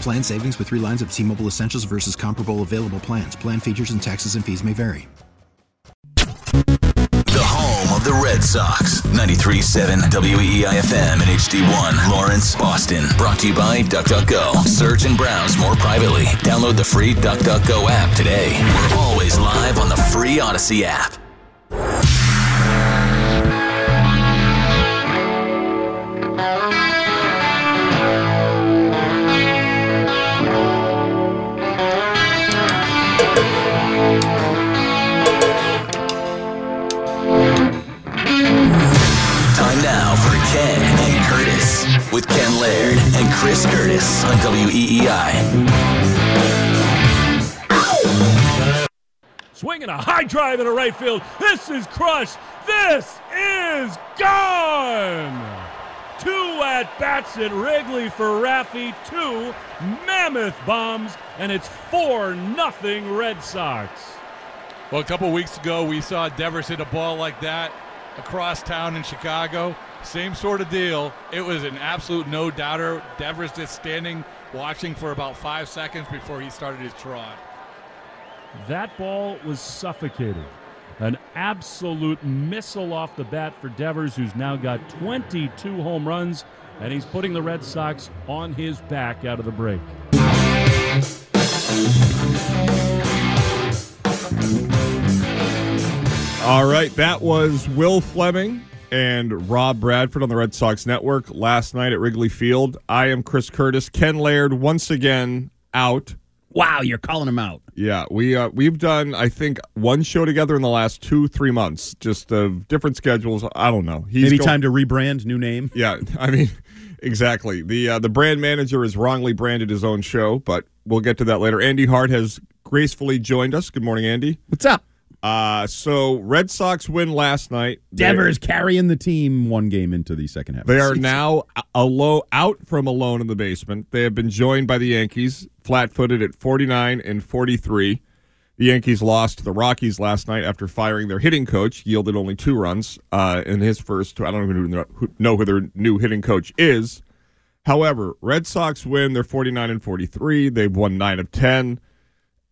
Plan savings with three lines of T Mobile Essentials versus comparable available plans. Plan features and taxes and fees may vary. The home of the Red Sox. 93.7 WEEIFM and HD1. Lawrence, Boston. Brought to you by DuckDuckGo. Search and browse more privately. Download the free DuckDuckGo app today. We're always live on the free Audacy app. With Ken Laird and Chris Curtis on WEEI. Swinging a high drive in a right field. This is crushed. This is gone. Two at bats at Wrigley for Raffy. Two mammoth bombs, and it's four nothing Red Sox. Well, a couple weeks ago, we saw Devers hit a ball like that across town in Chicago. Same sort of deal. It was an absolute no doubter. Devers just standing, watching for about five seconds before he started his trot. That ball was suffocating. An absolute missile off the bat for Devers, who's now got 22 home runs, and he's putting the Red Sox on his back out of the break. All right, that was Will Fleming and Rob Bradford on the Red Sox Network last night at Wrigley Field. I am Chris Curtis. Ken Laird once again out. Wow, you're calling him out. Yeah, we uh, we've done I think one show together in the last two three months, just of different schedules. I don't know. He's Maybe go- time to rebrand, new name. Yeah, I mean, exactly. The uh, the brand manager has wrongly branded his own show, but we'll get to that later. Andy Hart has gracefully joined us. Good morning, Andy. What's up? Uh, so Red Sox win last night. They- Devers carrying the team one game into the second half. They are now alo- out from alone in the basement. They have been joined by the Yankees, flat-footed at 49 and 43. The Yankees lost to the Rockies last night after firing their hitting coach, yielded only two runs uh, in his first. I don't even know who, know who their new hitting coach is. However, Red Sox win. They're 49 and 43. They've won nine of 10,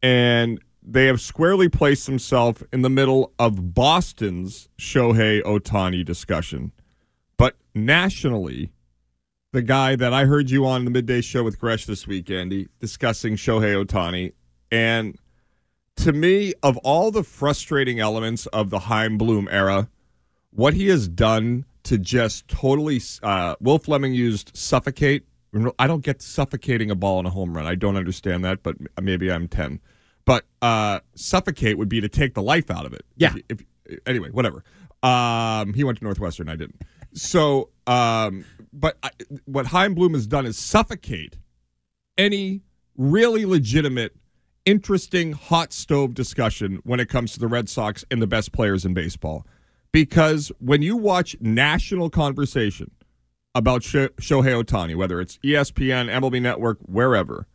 and they have squarely placed themselves in the middle of Boston's Shohei Ohtani discussion. But nationally, the guy that I heard you on the midday show with Gresh this week, Andy, discussing Shohei Ohtani. And to me, of all the frustrating elements of the Chaim Bloom era, what he has done to just totally, uh, Will Fleming used suffocate. I don't get suffocating a ball in a home run. I don't understand that, but maybe I'm 10. But uh, suffocate would be to take the life out of it. Yeah. If, if, anyway, whatever. Um, he went to Northwestern. I didn't. So, um, but I, what Chaim Bloom has done is suffocate any really legitimate, interesting hot stove discussion when it comes to the Red Sox and the best players in baseball. Because when you watch national conversation about Sho- Shohei Ohtani, whether it's ESPN, MLB Network, wherever,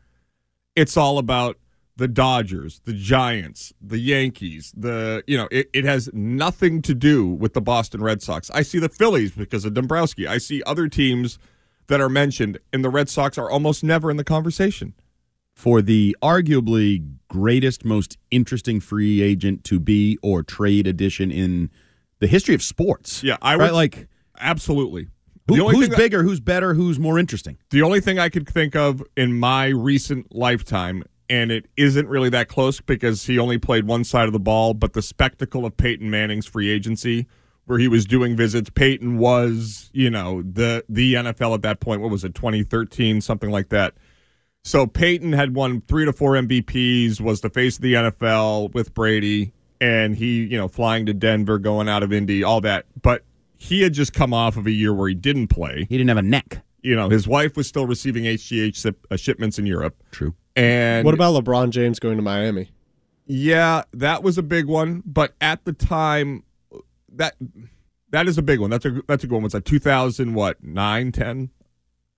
it's all about the Dodgers, the Giants, the Yankees, the you know, it, it has nothing to do with the Boston Red Sox. I see the Phillies because of Dombrowski. I see other teams that are mentioned, and the Red Sox are almost never in the conversation. for the arguably greatest, most interesting free agent to be or trade addition in the history of sports. Yeah, I would right. Like absolutely. Who- who's bigger? Who's better? Who's more interesting? The only thing I could think of in my recent lifetime, and it isn't really that close because he only played one side of the ball, but the spectacle of Peyton Manning's free agency, where he was doing visits. Peyton was, you know, the the NFL at that point. What was it, 2013, something like that. So Peyton had won three to four MVPs, was the face of the NFL with Brady, and he, you know, flying to Denver, going out of Indy, all that. But he had just come off of a year where he didn't play He didn't have a neck. you know, his wife was still receiving HGH uh, shipments in Europe. True. And What about LeBron James going to Miami? yeah, that was a big one. But at the time, that that is a big one. That's a that's a good one. Was that 2000 what nine ten?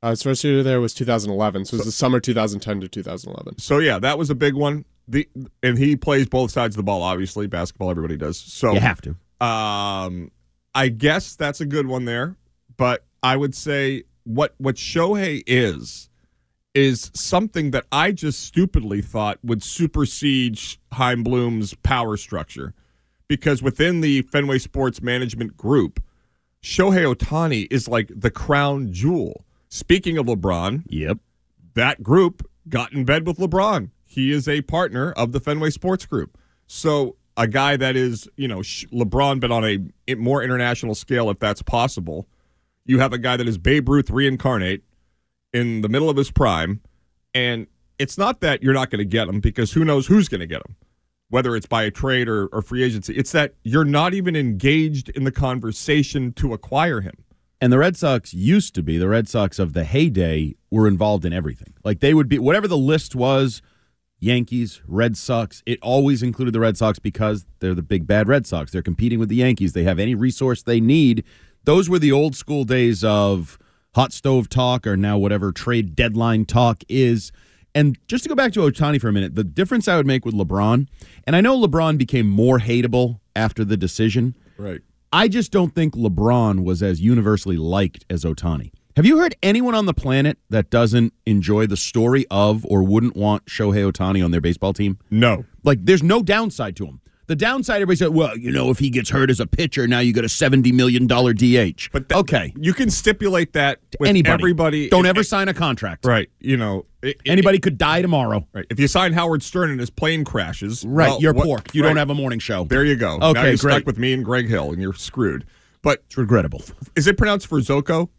Uh, his first year there was 2011, so it was the summer 2010 to 2011. So yeah, that was a big one. The and he plays both sides of the ball. Obviously, basketball everybody does. So You have to. Um, I guess that's a good one there. But I would say what what Shohei is is something that I just stupidly thought would supersede Chaim Bloom's power structure, because within the Fenway Sports Management Group, Shohei Ohtani is like the crown jewel. Speaking of LeBron, Yep. that group got in bed with LeBron. He is a partner of the Fenway Sports Group. So a guy that is, you know, LeBron, but on a more international scale, if that's possible. You have a guy that is Babe Ruth reincarnate in the middle of his prime, and it's not that you're not going to get him because who knows who's going to get him, whether it's by a trade or, or free agency. It's that you're not even engaged in the conversation to acquire him. And the Red Sox used to be the Red Sox of the heyday were involved in everything. Like they would be whatever the list was, Yankees, Red Sox, it always included the Red Sox because they're the big bad Red Sox. They're competing with the Yankees. They have any resource they need. Those were the old school days of hot stove talk or now whatever trade deadline talk is. And just to go back to Ohtani for a minute, the difference I would make with LeBron, and I know LeBron became more hateable after the decision. Right. I just don't think LeBron was as universally liked as Ohtani. Have you heard anyone on the planet that doesn't enjoy the story of or wouldn't want Shohei Ohtani on their baseball team? No. Like, there's no downside to him. The downside, everybody said, well, you know, if he gets hurt as a pitcher, now you got a $70 million DH. But that- okay. you can stipulate that with Anybody. everybody. Don't ever sign a contract. Right. You know, it- it- Anybody could die tomorrow. Right. If you sign Howard Stern and his plane crashes, Right. well, you're what- pork. You right. don't have a morning show. There you go. now Okay, you're great. stuck with me and Greg Hill, and you're screwed. But It's regrettable. is it pronounced Frizoko?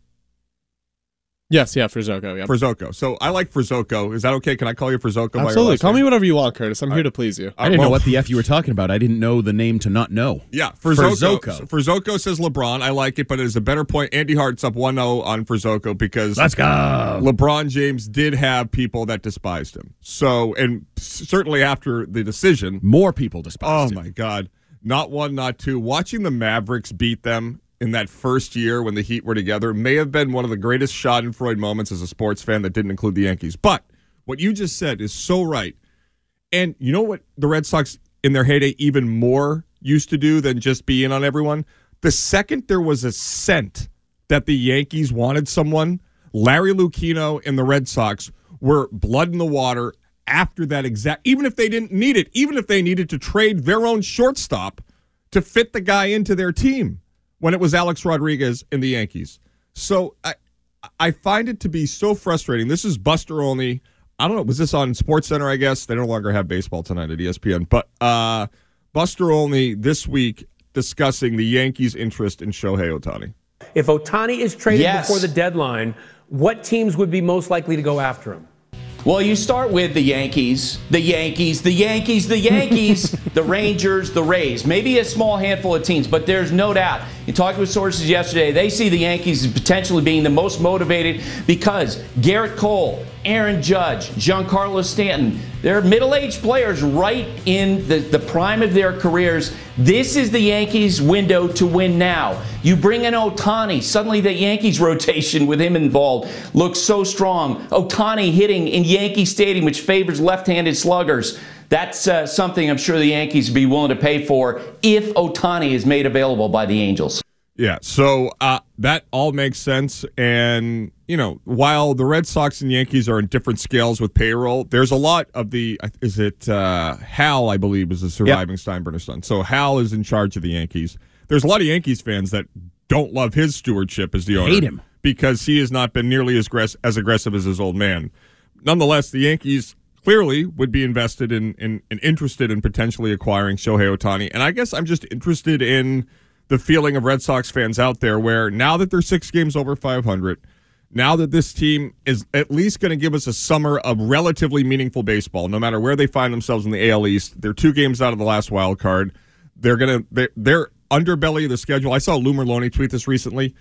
Yes, yeah, Frizoko. Yeah. Frizoko. So I like Frizoko. Is that okay? Can I call you Frizoko? by your Absolutely. Call name? me whatever you want, Curtis. I'm here to please you. I didn't know what the F you were talking about. I didn't know the name to not know. Yeah, Frizoko. Frizoko. Frizoko says LeBron. I like it, but it is a better point. Andy Hart's up 1 0 on Frizoko because Let's go. LeBron James did have people that despised him. So, and certainly after the decision, More people despised. Oh despise him. my God. Not one, not two. Watching the Mavericks beat them in that first year when the Heat were together may have been one of the greatest Schadenfreude moments as a sports fan that didn't include the Yankees. But what you just said is so right. And you know what the Red Sox in their heyday even more used to do than just be in on everyone? The second there was a scent that the Yankees wanted someone, Larry Lucchino and the Red Sox were blood in the water after that exact even if they didn't need it, even if they needed to trade their own shortstop to fit the guy into their team when it was Alex Rodriguez in the Yankees. So I I find it to be so frustrating. This is Buster Olney. I don't know. Was this on Sports Center? I guess they no longer have baseball tonight at ESPN. But uh, Buster Olney this week discussing the Yankees' interest in Shohei Ohtani. If Ohtani is traded Yes. before the deadline, what teams would be most likely to go after him? Well, you start with the Yankees, the Yankees, the Yankees, the Yankees, the Rangers, the Rays. Maybe a small handful of teams, but there's no doubt. You talked with sources yesterday, they see the Yankees as potentially being the most motivated because Gerrit Cole, Aaron Judge, Giancarlo Stanton, they're middle aged players right in the, the prime of their careers. This is the Yankees' window to win now. You bring in Ohtani, suddenly the Yankees rotation with him involved looks so strong. Ohtani hitting in Yankee Stadium, which favors left handed sluggers. That's uh, something I'm sure the Yankees would be willing to pay for if Ohtani is made available by the Angels. Yeah, so uh, that all makes sense. And, you know, while the Red Sox and Yankees are in different scales with payroll, there's a lot of the, is it uh, Hal, I believe, is the surviving Steinbrenner son. So Hal is in charge of the Yankees. There's a lot of Yankees fans that don't love his stewardship as the owner. Hate him. because he has not been nearly as, aggress- as aggressive as his old man. Nonetheless, the Yankees clearly would be invested in, in and interested in potentially acquiring Shohei Ohtani. And I guess I'm just interested in the feeling of Red Sox fans out there where now that they're six games over 500, now that this team is at least going to give us a summer of relatively meaningful baseball, no matter where they find themselves in the AL East, they're two games out of the last wild card. They're going to they're, they're underbelly of the schedule. I saw Lou tweet this recently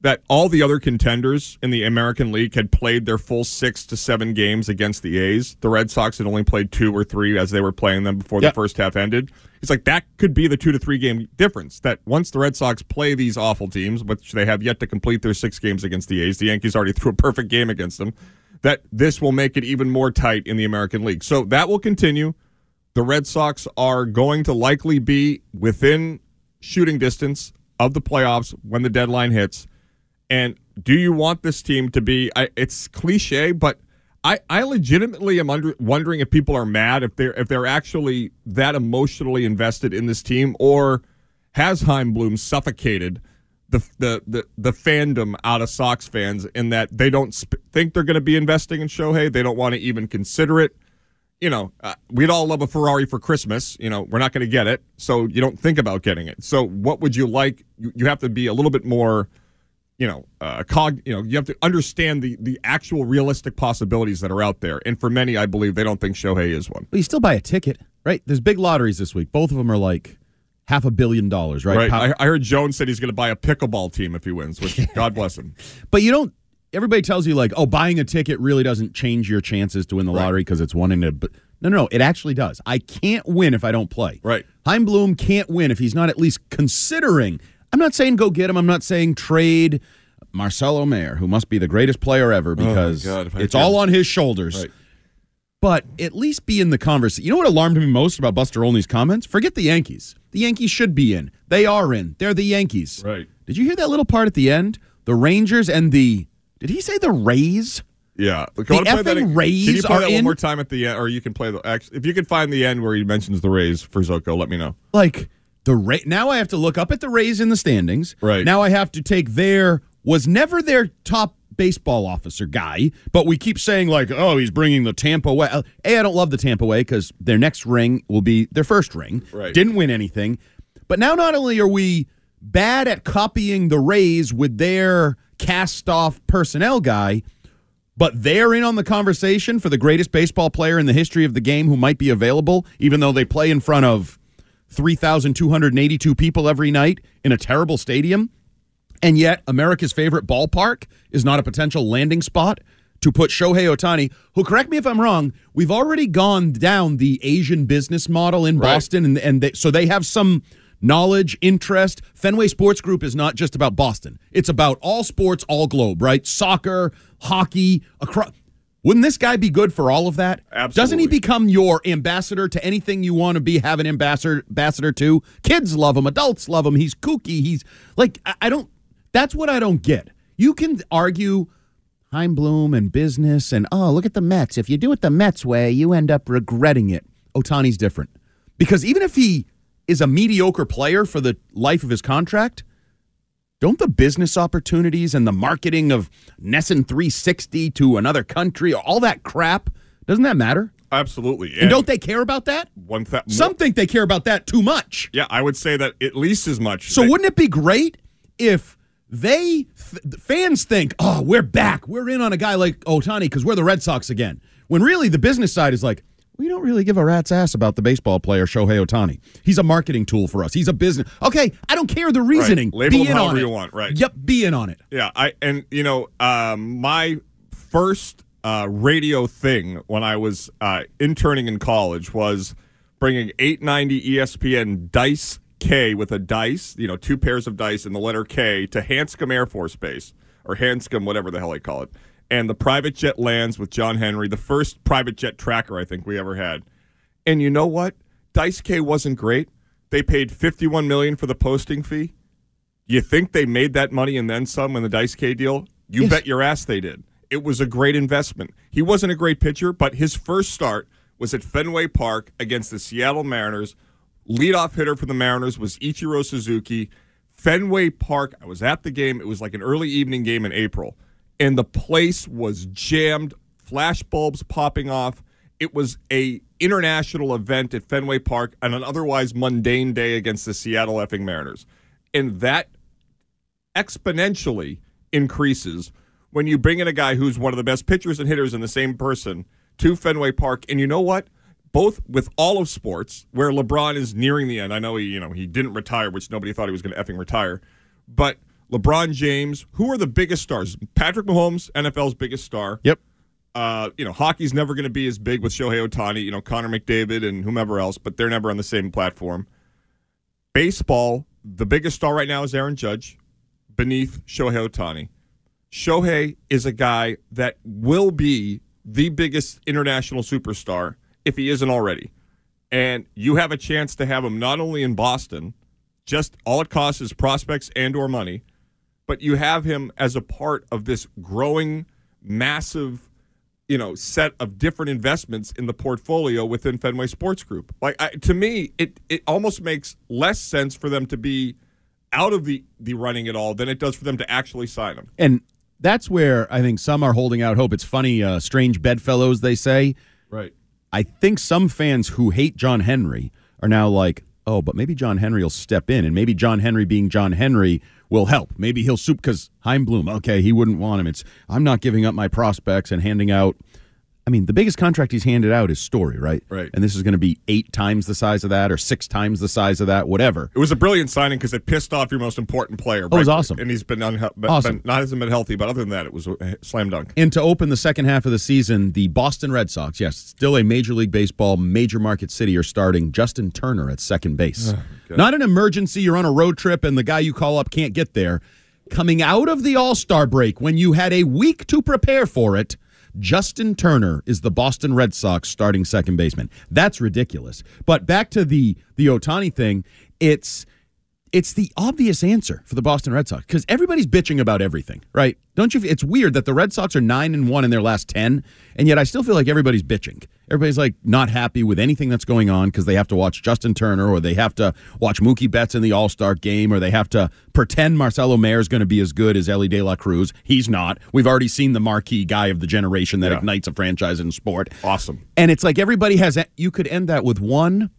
that all the other contenders in the American League had played their full six to seven games against the A's. The Red Sox had only played two or three as they were playing them before Yep. the first half ended. He's like, that could be the two to three game difference. That once the Red Sox play these awful teams, which they have yet to complete their six games against the A's, the Yankees already threw a perfect game against them, that this will make it even more tight in the American League. So that will continue. The Red Sox are going to likely be within shooting distance of the playoffs when the deadline hits. And do you want this team to be? I, it's cliche, but I, I legitimately am under, wondering if people are mad if they're if they're actually that emotionally invested in this team, or has Chaim Bloom suffocated the the the, the fandom out of Sox fans in that they don't sp- think they're going to be investing in Shohei, they don't want to even consider it. You know, uh, we'd all love a Ferrari for Christmas. You know, we're not going to get it, so you don't think about getting it. So, what would you like? You, you have to be a little bit more you know, uh, cog, you know, you have to understand the the actual realistic possibilities that are out there. And for many, I believe they don't think Shohei is one. But you still buy a ticket, right? There's big lotteries this week. Both of them are like half a billion dollars, right? Right. I, I heard Jones said he's going to buy a pickleball team if he wins, which God bless him. But you don't. Everybody tells you like, oh, buying a ticket really doesn't change your chances to win the lottery because it's one in a. But no, no, no, it actually does. I can't win if I don't play. Right. Chaim Bloom can't win if he's not at least considering. I'm not saying go get him. I'm not saying trade Marcelo Mayer, who must be the greatest player ever oh because Oh God, it's can. all on his shoulders. Right. But at least be in the conversation. You know what alarmed me most about Buster Olney's comments? Forget the Yankees. The Yankees should be in. They are in. They're the Yankees. Right. Did you hear that little part at the end? The Rangers and the. Did he say the Rays? Yeah. The effing Rays Can you play are that in? one more time at the end, or you can play the? Actually, if you can find the end where he mentions the Rays for Zoko, let me know. Like the Ra- now I have to look up at the Rays in the standings. Right. Now I have to take their was never their top baseball officer guy, but we keep saying like, oh, he's bringing the Tampa way. A, I don't love the Tampa way because their next ring will be their first ring. Right. Didn't win anything, but now not only are we bad at copying the Rays with their cast off personnel guy. But they're in on the conversation for the greatest baseball player in the history of the game who might be available, even though they play in front of 3,282 people every night in a terrible stadium. And yet, America's favorite ballpark is not a potential landing spot to put Shohei Ohtani, who, correct me if I'm wrong, we've already gone down the Asian business model in Right. Boston. And, and they, so they have some knowledge, interest. Fenway Sports Group is not just about Boston, it's about all sports, all globe, right? Soccer, hockey, across. Wouldn't this guy be good for all of that? Absolutely. Doesn't he become your ambassador to anything you want to be, have an ambassador ambassador to? Kids love him, adults love him. He's kooky. He's like I, I don't. That's what I don't get. You can argue Chaim Bloom and business and oh look at the Mets. If you do it the Mets way, you end up regretting it. Ohtani's different because even if he is a mediocre player for the life of his contract, don't the business opportunities and the marketing of NESN 360 to another country, all that crap, doesn't that matter? Absolutely. And, don't they care about that? one th- Some think they care about that too much. Yeah, I would say that at least as much. So They- wouldn't it be great if they th- fans think, "Oh, we're back. We're in on a guy like Ohtani because we're the Red Sox again." When really the business side is like, "We don't really give a rat's ass about the baseball player Shohei Ohtani. He's a marketing tool for us. He's a business." Okay, I don't care the reasoning. Label be him in on however it. you want, right. Yep, be in on it. Yeah, I and you know, um, my first uh, radio thing when I was uh, interning in college was bringing 890 ESPN Dice K with a dice, you know, two pairs of dice and the letter K to Hanscom Air Force Base or Hanscom, whatever the hell they call it. And the private jet lands with John Henry, the first private jet tracker I think we ever had. And you know what? Dice K wasn't great. They paid 51 million for the posting fee. You think they made that money and then some in the Dice K deal? You Yes. bet your ass they did. It was a great investment. He wasn't a great pitcher, but his first start was at Fenway Park against the Seattle Mariners. Leadoff hitter for the Mariners was Ichiro Suzuki. Fenway Park. I was at the game. It was like an early evening game in April, and the place was jammed. Flash bulbs popping off. It was a international event at Fenway Park on an otherwise mundane day against the Seattle effing Mariners, and that exponentially increases when you bring in a guy who's one of the best pitchers and hitters in the same person to Fenway Park. And you know what? Both with all of sports, where LeBron is nearing the end. I know he, you know, he didn't retire, which nobody thought he was going to effing retire. But LeBron James, who are the biggest stars? Patrick Mahomes, NFL's biggest star. Yep. Uh, you know, hockey's never going to be as big with Shohei Ohtani, you know, Connor McDavid and whomever else, but they're never on the same platform. Baseball, the biggest star right now is Aaron Judge, beneath Shohei Ohtani. Shohei is a guy that will be the biggest international superstar if he isn't already. And you have a chance to have him not only in Boston, just all it costs is prospects and or money, but you have him as a part of this growing massive you know set of different investments in the portfolio within Fenway Sports Group. Like I, to me, it it almost makes less sense for them to be out of the the running at all than it does for them to actually sign him. And that's where I think some are holding out hope. It's funny, uh, strange bedfellows, they say. Right. I think some fans who hate John Henry are now like, oh, but maybe John Henry will step in, and maybe John Henry being John Henry will help. Maybe he'll soup because Chaim Bloom, okay, he wouldn't want him. It's I'm not giving up my prospects and handing out. I mean, the biggest contract he's handed out is Story, right? Right. And this is going to be eight times the size of that, or six times the size of that, whatever. It was a brilliant signing because it pissed off your most important player. Oh, it was awesome. and he's been, been, Awesome. been not hasn't been healthy, but other than that, it was a slam dunk. And to open the second half of the season, the Boston Red Sox, yes, still a Major League Baseball, major market city, are starting Justin Turner at second base. Oh, not an emergency, you're on a road trip and the guy you call up can't get there. Coming out of the All Star break when you had a week to prepare for it, Justin Turner is the Boston Red Sox starting second baseman. That's ridiculous. But back to the the Ohtani thing, it's it's the obvious answer for the Boston Red Sox because everybody's bitching about everything, right? Don't you? It's weird that the Red Sox are nine and one in their last ten, and yet I still feel like everybody's bitching. Everybody's like not happy with anything that's going on because they have to watch Justin Turner, or they have to watch Mookie Betts in the All Star game, or they have to pretend Marcelo Mayer is going to be as good as Elly De La Cruz. He's not. We've already seen the marquee guy of the generation that Yeah. ignites a franchise in sport. Awesome. And it's like everybody has. You could end that with one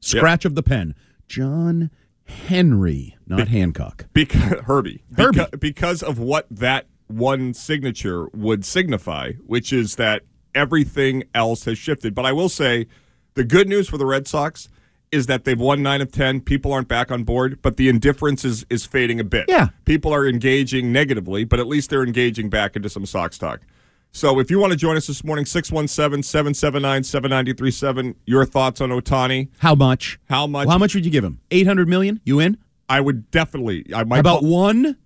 scratch of the pen. John Henry, not Hancock. Because Herbie, Herbie. Beca- because of what that one signature would signify, which is that everything else has shifted. But I will say, the good news for the Red Sox is that they've won nine of ten. People aren't back on board, but the indifference is is fading a bit. Yeah. people are engaging negatively, but at least they're engaging back into some Sox talk. So if you want to join us this morning, 617-779-7937, your thoughts on Ohtani. How much? How much? Well, how much would you give him? Eight hundred million? You in? I would definitely. I might about one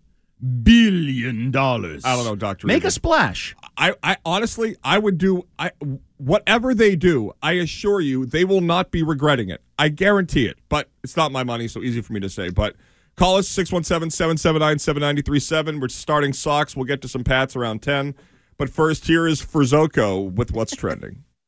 billion dollars? I don't know, Doctor. Make a splash. I, I honestly, I would do I whatever they do. I assure you, they will not be regretting it. I guarantee it. But it's not my money, so easy for me to say. But call us 617-779-7937. We're starting socks. We'll get to some pats around ten. But first, here is Frizzoco with what's trending.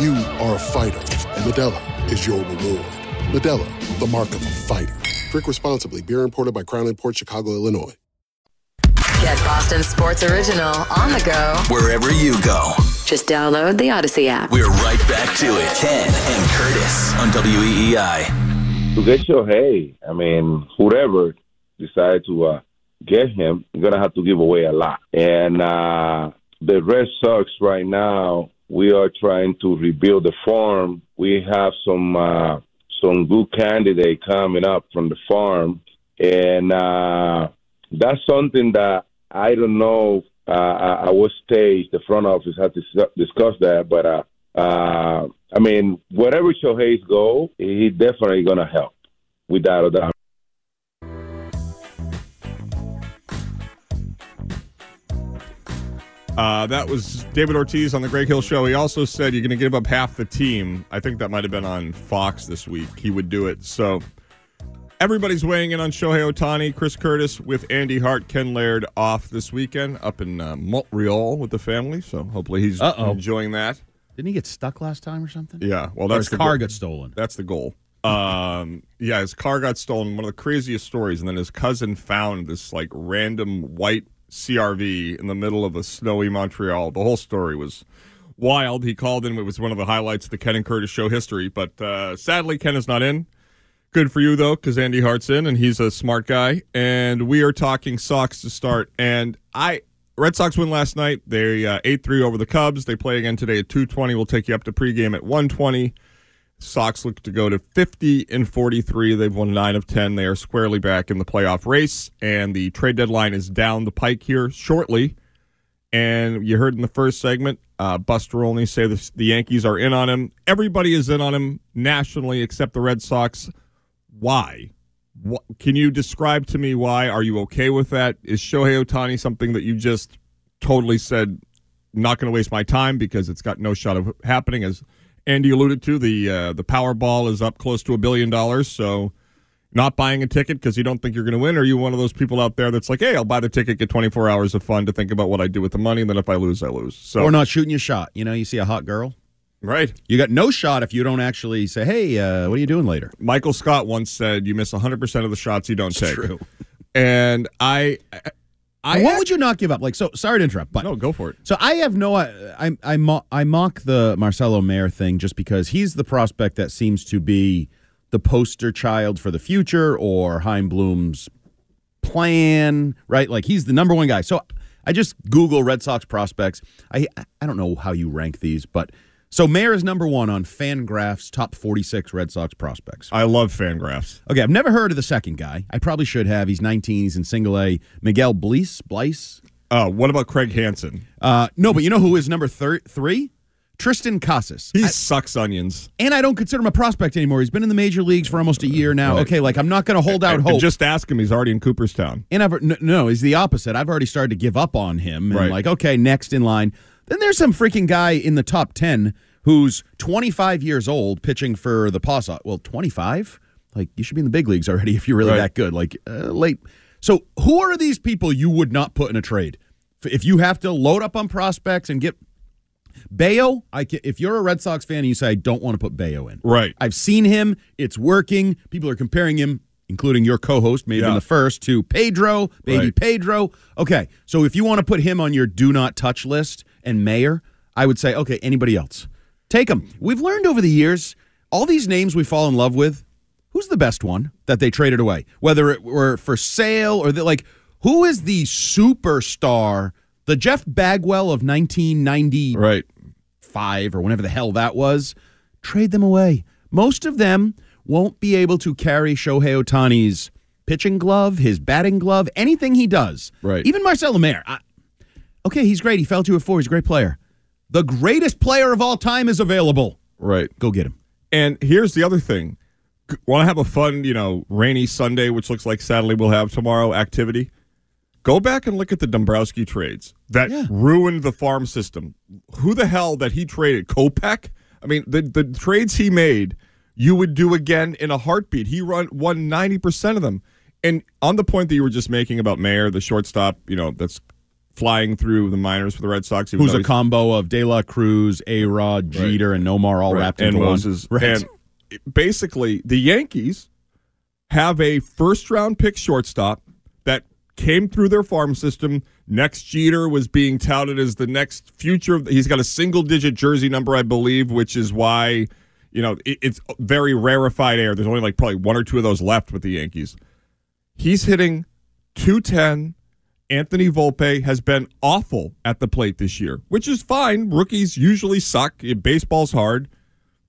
You are a fighter, and Modelo is your reward. Modelo, the mark of a fighter. Drink responsibly. Beer imported by Crown Port Chicago, Illinois. Get Boston Sports Original on the go. Wherever you go. Just download the Audacy app. We're right back to it. Ken and Curtis on WEEI. to get your hey, I mean, whoever decided to uh, get him, you're gonna have to give away a lot. And uh, the Red Sox right now, we are trying to rebuild the farm. We have some uh, some good candidate coming up from the farm, and uh, that's something that I don't know. Uh, at what stage the front office had to discuss that, but uh, uh, I mean, wherever Shohei's go, he definitely gonna help, without a doubt. Uh, that was David Ortiz on the Greg Hill Show. He also said you're going to give up half the team. I think that might have been on Fox this week. He would do it. So everybody's weighing in on Shohei Ohtani. Chris Curtis with Andy Hart, Ken Laird off this weekend up in uh, Montreal with the family. So hopefully he's Uh-oh. enjoying that. Didn't he get stuck last time or something? Yeah, well, that's his the car goal. got stolen. That's the goal. Um, yeah, his car got stolen. One of the craziest stories, and then his cousin found this like random white CRV in the middle of a snowy Montreal. The whole story was wild. He called in. It was one of the highlights of the Ken and Curtis show history. But uh, sadly, Ken is not in. Good for you though, because Andy Hart's in, and he's a smart guy. And we are talking Sox to start. And I Red Sox win last night. They uh, eight three over the Cubs. They play again today at two twenty. We'll take you up to pregame at one twenty. Sox look to go to 50 and 43. They've won 9 of 10. They are squarely back in the playoff race, and the trade deadline is down the pike here shortly. And you heard in the first segment, uh, Buster Olney say the, the Yankees are in on him. Everybody is in on him nationally except the Red Sox. Why? What, can you describe to me why? Are you okay with that? Is Shohei Ohtani something that you just totally said, not going to waste my time because it's got no shot of happening? As Andy alluded to, the uh, the Powerball is up close to a billion dollars. So, not buying a ticket because you don't think you're going to win. Or are you one of those people out there that's like, hey, I'll buy the ticket, get 24 hours of fun to think about what I do with the money, and then if I lose, I lose. So, or not shooting your shot. You know, you see a hot girl. Right. You got no shot if you don't actually say, hey, uh, what are you doing later? Michael Scott once said, "You miss 100 percent of the shots you don't take." true. And I, I, what would you not give up? Like, so sorry to interrupt, but no, go for it. So I have no, I, I, mo- I mock the Marcelo Mayer thing just because he's the prospect that seems to be the poster child for the future or Chaim Bloom's plan, right? Like he's the number one guy. So I just Google Red Sox prospects. I, I don't know how you rank these, but so Mayer is number one on Fangraphs top 46 Red Sox prospects. I love Fangraphs. Okay, I've never heard of the second guy. I probably should have. He's 19. He's in single A. Miguel Bleis, Blice. Oh, what about Craig Hansen? Uh, no, but you know who is number thir- three? Triston Casas. He sucks onions. And I don't consider him a prospect anymore. He's been in the major leagues for almost a year now. Right. Okay, like I'm not going to hold out And hope. Just ask him. He's already in Cooperstown. and I've no, no, he's the opposite. I've already started to give up on him. And Right. like, okay, next in line. Then there's some freaking guy in the top 10 who's 25 years old pitching for the Paw Well, 25? Like, you should be in the big leagues already if you're really Right. that good. Like, uh, late. So, who are these people you would not put in a trade? If you have to load up on prospects and get Bello, I can, if you're a Red Sox fan and you say I don't want to put Bello in, Right. I've seen him; it's working. People are comparing him, including your co-host, maybe in the first, to Pedro, baby Right. Pedro. Okay, so if you want to put him on your do not touch list and Mayer, I would say okay. Anybody else, take him. We've learned over the years all these names we fall in love with. Who's the best one that they traded away? Whether it were for sale or the, like, who is the superstar? The Jeff Bagwell of 1995 Right. or whenever the hell that was, trade them away. Most of them won't be able to carry Shohei Ohtani's pitching glove, his batting glove, anything he does. Right. Even Marcel Mayer. I, okay, he's great. He fell to a four. He's a great player. The greatest player of all time is available. Right. Go get him. And here's the other thing. Want to have a fun, you know, rainy Sunday, which looks like sadly we'll have tomorrow activity? Go back and look at the Dombrowski trades that Yeah. ruined the farm system. Who the hell that he traded? Kopech? I mean, the, the trades he made, you would do again in a heartbeat. He run won 90% of them. And on the point that you were just making about Mayer, the shortstop, you know, that's flying through the minors for the Red Sox. Who's a combo of De La Cruz, A Rod, Jeter, and Nomar all right. wrapped and into Moses. one. Right. And basically, the Yankees have a first round pick shortstop came through their farm system. Next Jeter was being touted as the next future. He's got a single digit jersey number, I believe, which is why, you know, it, it's very rarefied air. There's only like probably one or two of those left with the Yankees. He's hitting 210. Anthony Volpe has been awful at the plate this year, which is fine. Rookies usually suck. Baseball's hard.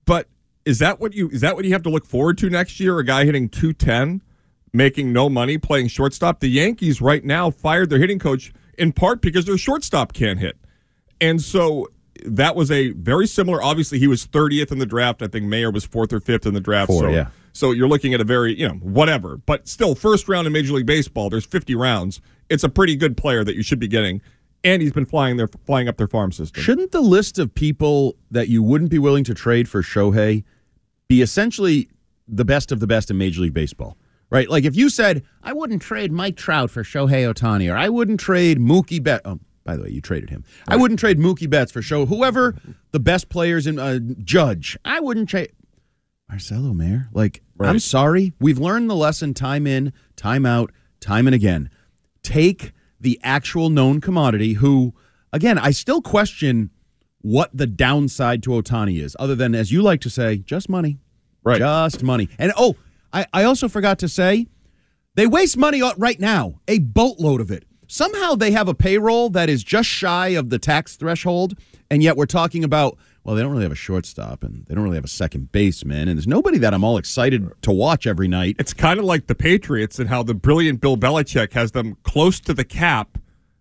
But is that what you is that what you have to look forward to next year? A guy hitting 210, making no money, playing shortstop. The Yankees right now fired their hitting coach in part because their shortstop can't hit. And so that was a very similar. Obviously, he was 30th in the draft. I think Mayer was fourth or fifth in the draft. Four, so, yeah. so you're looking at a very, you know, whatever. But still, first round in Major League Baseball, there's 50 rounds. It's a pretty good player that you should be getting. And he's been flying their flying up their farm system. Shouldn't the list of people that you wouldn't be willing to trade for Shohei be essentially the best of the best in Major League Baseball? Right? Like if you said, I wouldn't trade Mike Trout for Shohei Ohtani, or I wouldn't trade Mookie Betts. Oh, by the way, you traded him. I wouldn't trade Mookie Betts for Show. Whoever the best players in uh, Judge, I wouldn't trade. Marcelo Mayer. Like, I'm sorry. We've learned the lesson time in, time out, time and again. Take the actual known commodity who, again, I still question what the downside to Ohtani is, other than, as you like to say, just money. Right. Just money. And oh, I, I also forgot to say, they waste money right now, a boatload of it. Somehow they have a payroll that is just shy of the tax threshold, and yet we're talking about, well, they don't really have a shortstop and they don't really have a second baseman, and there's nobody that I'm all excited to watch every night. It's kind of like the Patriots and how the brilliant Bill Belichick has them close to the cap,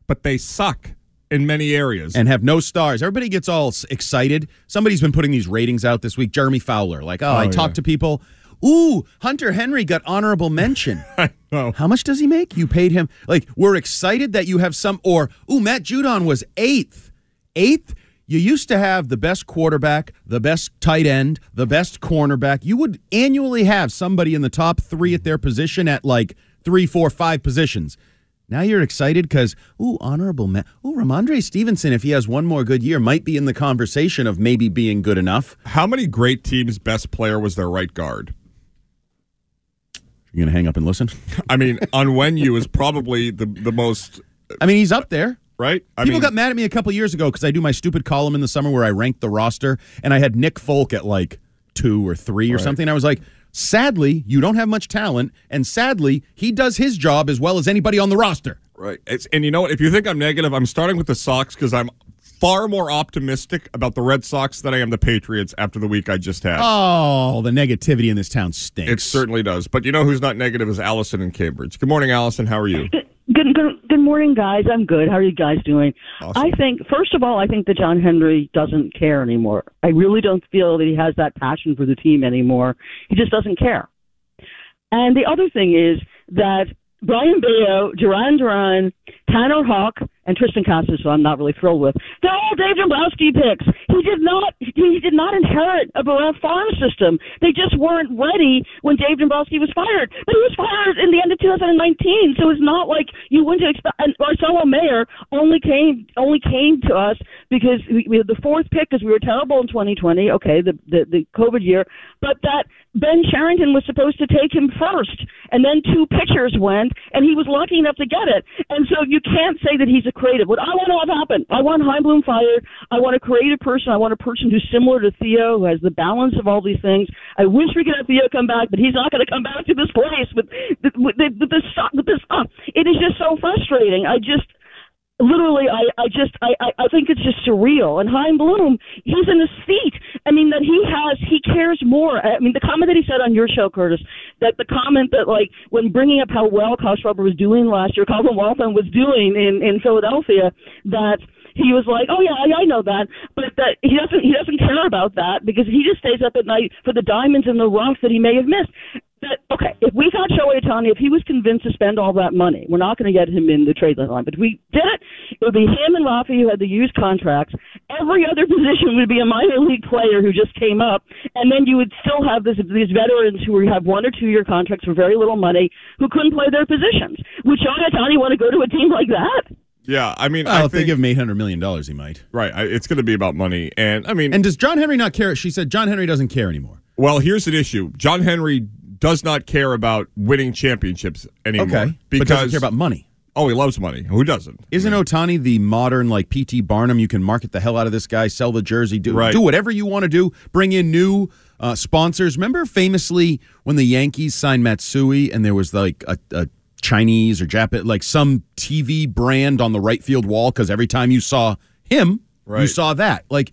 but they suck in many areas. and have no stars. Everybody gets all excited. Somebody's been putting these ratings out this week. Jeremy Fowler, like, oh, I oh, yeah. talked to people. Ooh, Hunter Henry got honorable mention. know. How much does he make? You paid him. Like, we're excited that you have some. Or, ooh, Matt Judon was eighth. Eighth. You used to have the best quarterback, the best tight end, the best cornerback. You would annually have somebody in the top three at their position at like three, four, five positions. Now you're excited because, ooh, honorable man. Ooh, Rhamondre Stevenson, if he has one more good year, might be in the conversation of maybe being good enough. How many great teams' best player was their right guard? You're going to hang up and listen? I mean, Onwenu is probably the the most I mean, he's up there. right. I People mean, got mad at me a couple years ago because I do my stupid column in the summer where I rank the roster, and I had Nick Folk at like two or three or Right. something. I was like, sadly, you don't have much talent, and sadly, he does his job as well as anybody on the roster. Right. It's, and you know what? If you think I'm negative, I'm starting with the Sox because I'm far more optimistic about the Red Sox than I am the Patriots after the week I just had. Oh, the negativity in this town stinks. It certainly does. But you know who's not negative is Allison in Cambridge. Good morning, Allison. How are you? Good, good, good morning, guys. I'm good. How are you guys doing? I think, first of all, I think that John Henry doesn't care anymore. I really don't feel that he has that passion for the team anymore. He just doesn't care. And the other thing is that Brayan Bello, Duran Duran, Tanner Houck, and Triston Casas, who I'm not really thrilled with, they're all Dave Dombrowski picks. He did not he did not inherit a Barrett farm system. They just weren't ready when Dave Dombrowski was fired. But he was fired in the end of 2019, so it's not like you wouldn't expect. And Marcelo Mayer only came only came to us because we, we had the fourth pick because we were terrible in 2020. Okay, the, the the COVID year, but that Ben Cherington was supposed to take him first, and then two pitchers went, and he was lucky enough to get it. And so you can't say that he's a creative. What I want to have happen, I want Chaim Bloom fired. I want a creative person. I want a person who's similar to Theo, who has the balance of all these things. I wish we could have Theo come back, but he's not going to come back to this place with with, with, with this with this. Uh, it is just so frustrating. I just literally I, I just I, I, think it's just surreal. And Chaim Bloom, he's in his seat. I mean that he has he cares more. I mean the comment that he said on your show, Curtis, that the comment that like when bringing up how well Kyle Schwarber was doing last year, Calvin Waltham was doing in in Philadelphia, that he was like, "Oh yeah, I, I know that," but that he doesn't he doesn't care about that because he just stays up at night for the diamonds in the rough that he may have missed. That okay, if we got Shohei Ohtani, if he was convinced to spend all that money, we're not going to get him in the trade deadline. But if we did it, it would be him and Rafi who had the used contracts, every other position would be a minor league player who just came up, and then you would still have this, these veterans who have one or two year contracts for very little money who couldn't play their positions. Would Sean Ohtani want to go to a team like that? Yeah, I mean, Well, I if they think give him eight hundred million dollars, he might. right. I, it's going to be about money, and I mean, And does John Henry not care? She said John Henry doesn't care anymore. well, here's an issue. John Henry does not care about winning championships anymore. Okay, because but doesn't care about money. Oh, he loves money. Who doesn't? Isn't Ohtani the modern like PT Barnum? You can market the hell out of this guy, sell the jersey, do Right. do whatever you want to do. Bring in new uh, sponsors. Remember famously when the Yankees signed Matsui and there was like a, a Chinese or Japan like some TV brand on the right field wall because every time you saw him, you saw that. Like,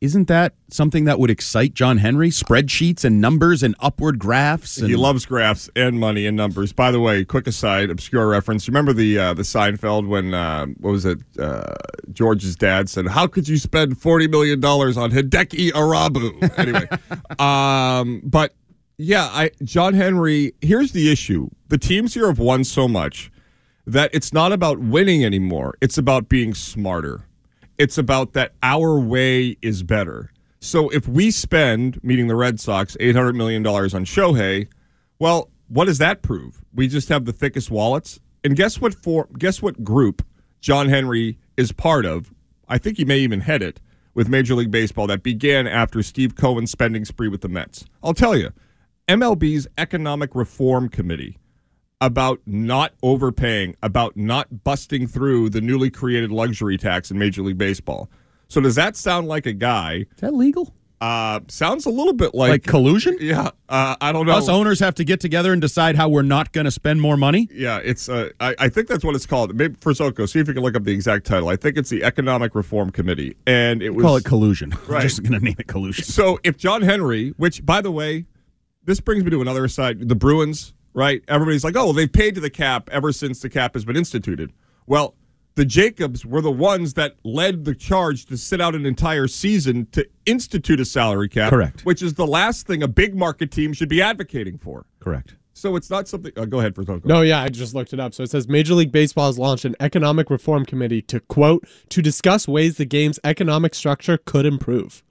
isn't that something that would excite John Henry? Spreadsheets and numbers and upward graphs. And He loves graphs and money and numbers. By the way, quick aside, obscure reference. Remember the uh, the Seinfeld when uh, what was it? Uh, George's dad said, "How could you spend forty million dollars on Hideki Irabu?" Anyway, um, but yeah, I John Henry. Here's the issue: the teams here have won so much that it's not about winning anymore. It's about being smarter. It's about that our way is better. So if we spend, meaning the Red Sox, eight hundred million dollars on Shohei, well, what does that prove? We just have the thickest wallets. And guess what? For guess what group John Henry is part of? I think he may even head it with Major League Baseball that began after Steve Cohen's spending spree with the Mets. I'll tell you, MLB's Economic Reform Committee about not overpaying, about not busting through the newly created luxury tax in Major League Baseball. So does that sound like a guy? Is that legal? Uh, sounds a little bit like Like collusion? Yeah, uh, I don't know. Us owners have to get together and decide how we're not going to spend more money. Yeah, it's. Uh, I, I think that's what it's called. Maybe for Soko, see if you can look up the exact title. I think it's the Economic Reform Committee, and it was Call it collusion. Right. I'm just going to name it collusion. So if John Henry, which by the way, this brings me to another side, the Bruins, right? Everybody's like, oh, they've paid to the cap ever since the cap has been instituted. Well, the Jacobs were the ones that led the charge to sit out an entire season to institute a salary cap. Correct. Which is the last thing a big market team should be advocating for. Correct. So it's not something. Uh, go ahead for No, yeah, I just looked it up. So it says Major League Baseball has launched an economic reform committee to quote to discuss ways the game's economic structure could improve.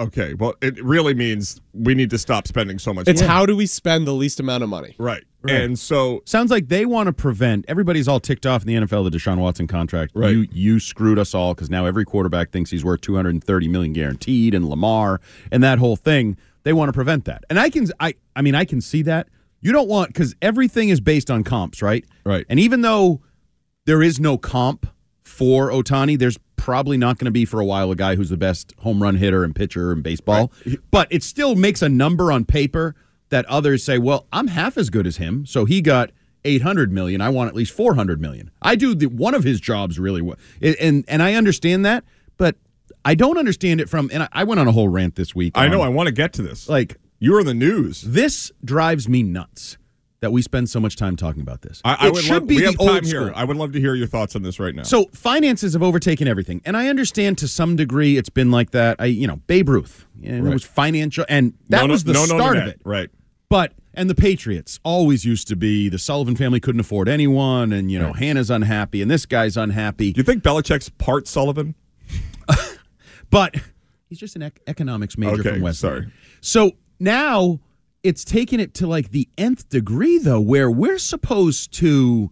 Okay. Well, it really means we need to stop spending so much. It's money. how do we spend the least amount of money? Right. Right. And so Sounds like they want to prevent. Everybody's all ticked off in the NFL the Deshaun Watson contract. Right. You you screwed us all because now every quarterback thinks he's worth 230 million guaranteed, and Lamar and that whole thing. They want to prevent that, and I can I I mean I can see that. You don't want because everything is based on comps, right? Right. And even though there is no comp for Ohtani, there's probably not going to be for a while a guy who's the best home run hitter and pitcher in baseball. But it still makes a number on paper that others say, well, I'm half as good as him, so he got 800 million. I want at least 400 million. I do the one of his jobs really well, and and I understand that, but I don't understand it from. And I, I went on a whole rant this week. I know I want to get to this. like You're in the news. this drives me nuts that we spend so much time talking about this. I, I it would should love, be the old here. I would love to hear your thoughts on this right now. So finances have overtaken everything, and I understand to some degree it's been like that. I, you know, Babe Ruth, you know, it was financial, and that No, no- was the no, start of it. Right. But and the Patriots always used to be the Sullivan family couldn't afford anyone, and you know Hannah's unhappy, and this guy's unhappy. Do you think Belichick's part Sullivan? But he's just an ec- economics major Okay, from West. sorry. So now it's taken it to like the nth degree, though, where we're supposed to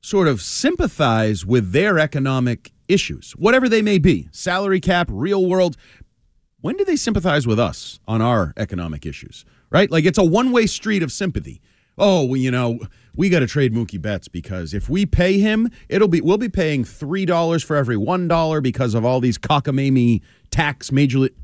sort of sympathize with their economic issues, whatever they may be salary cap, real world. When do they sympathize with us on our economic issues? Right? Like it's a one way street of sympathy. Oh, well, you know, we got to trade Mookie Betts because if we pay him, it'll be we'll be paying three dollars for every one dollar because of all these cockamamie tax major league.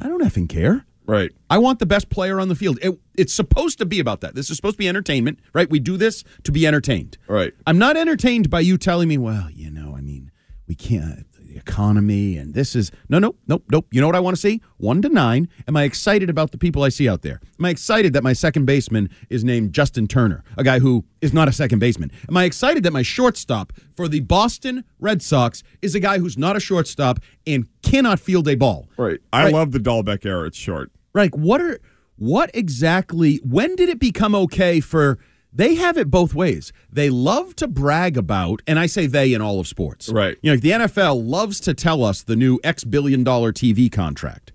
I don't effing care. Right. I want the best player on the field. It, it's supposed to be about that. This is supposed to be entertainment, right? We do this to be entertained. Right. I'm not entertained by you telling me, well, you know, I mean, we can't, the economy and this is, no, no, nope, nope. You know what I want to see? One to nine. Am I excited about the people I see out there? Am I excited that my second baseman is named Justin Turner, a guy who is not a second baseman? Am I excited that my shortstop for the Boston Red Sox is a guy who's not a shortstop and cannot field a ball? Right. I Right. love the Dalbec era. It's short. Like what are what exactly when did it become okay for they have it both ways. They love to brag about, and I say they in all of sports. Right. You know, the NFL loves to tell us the new X billion dollar TV contract.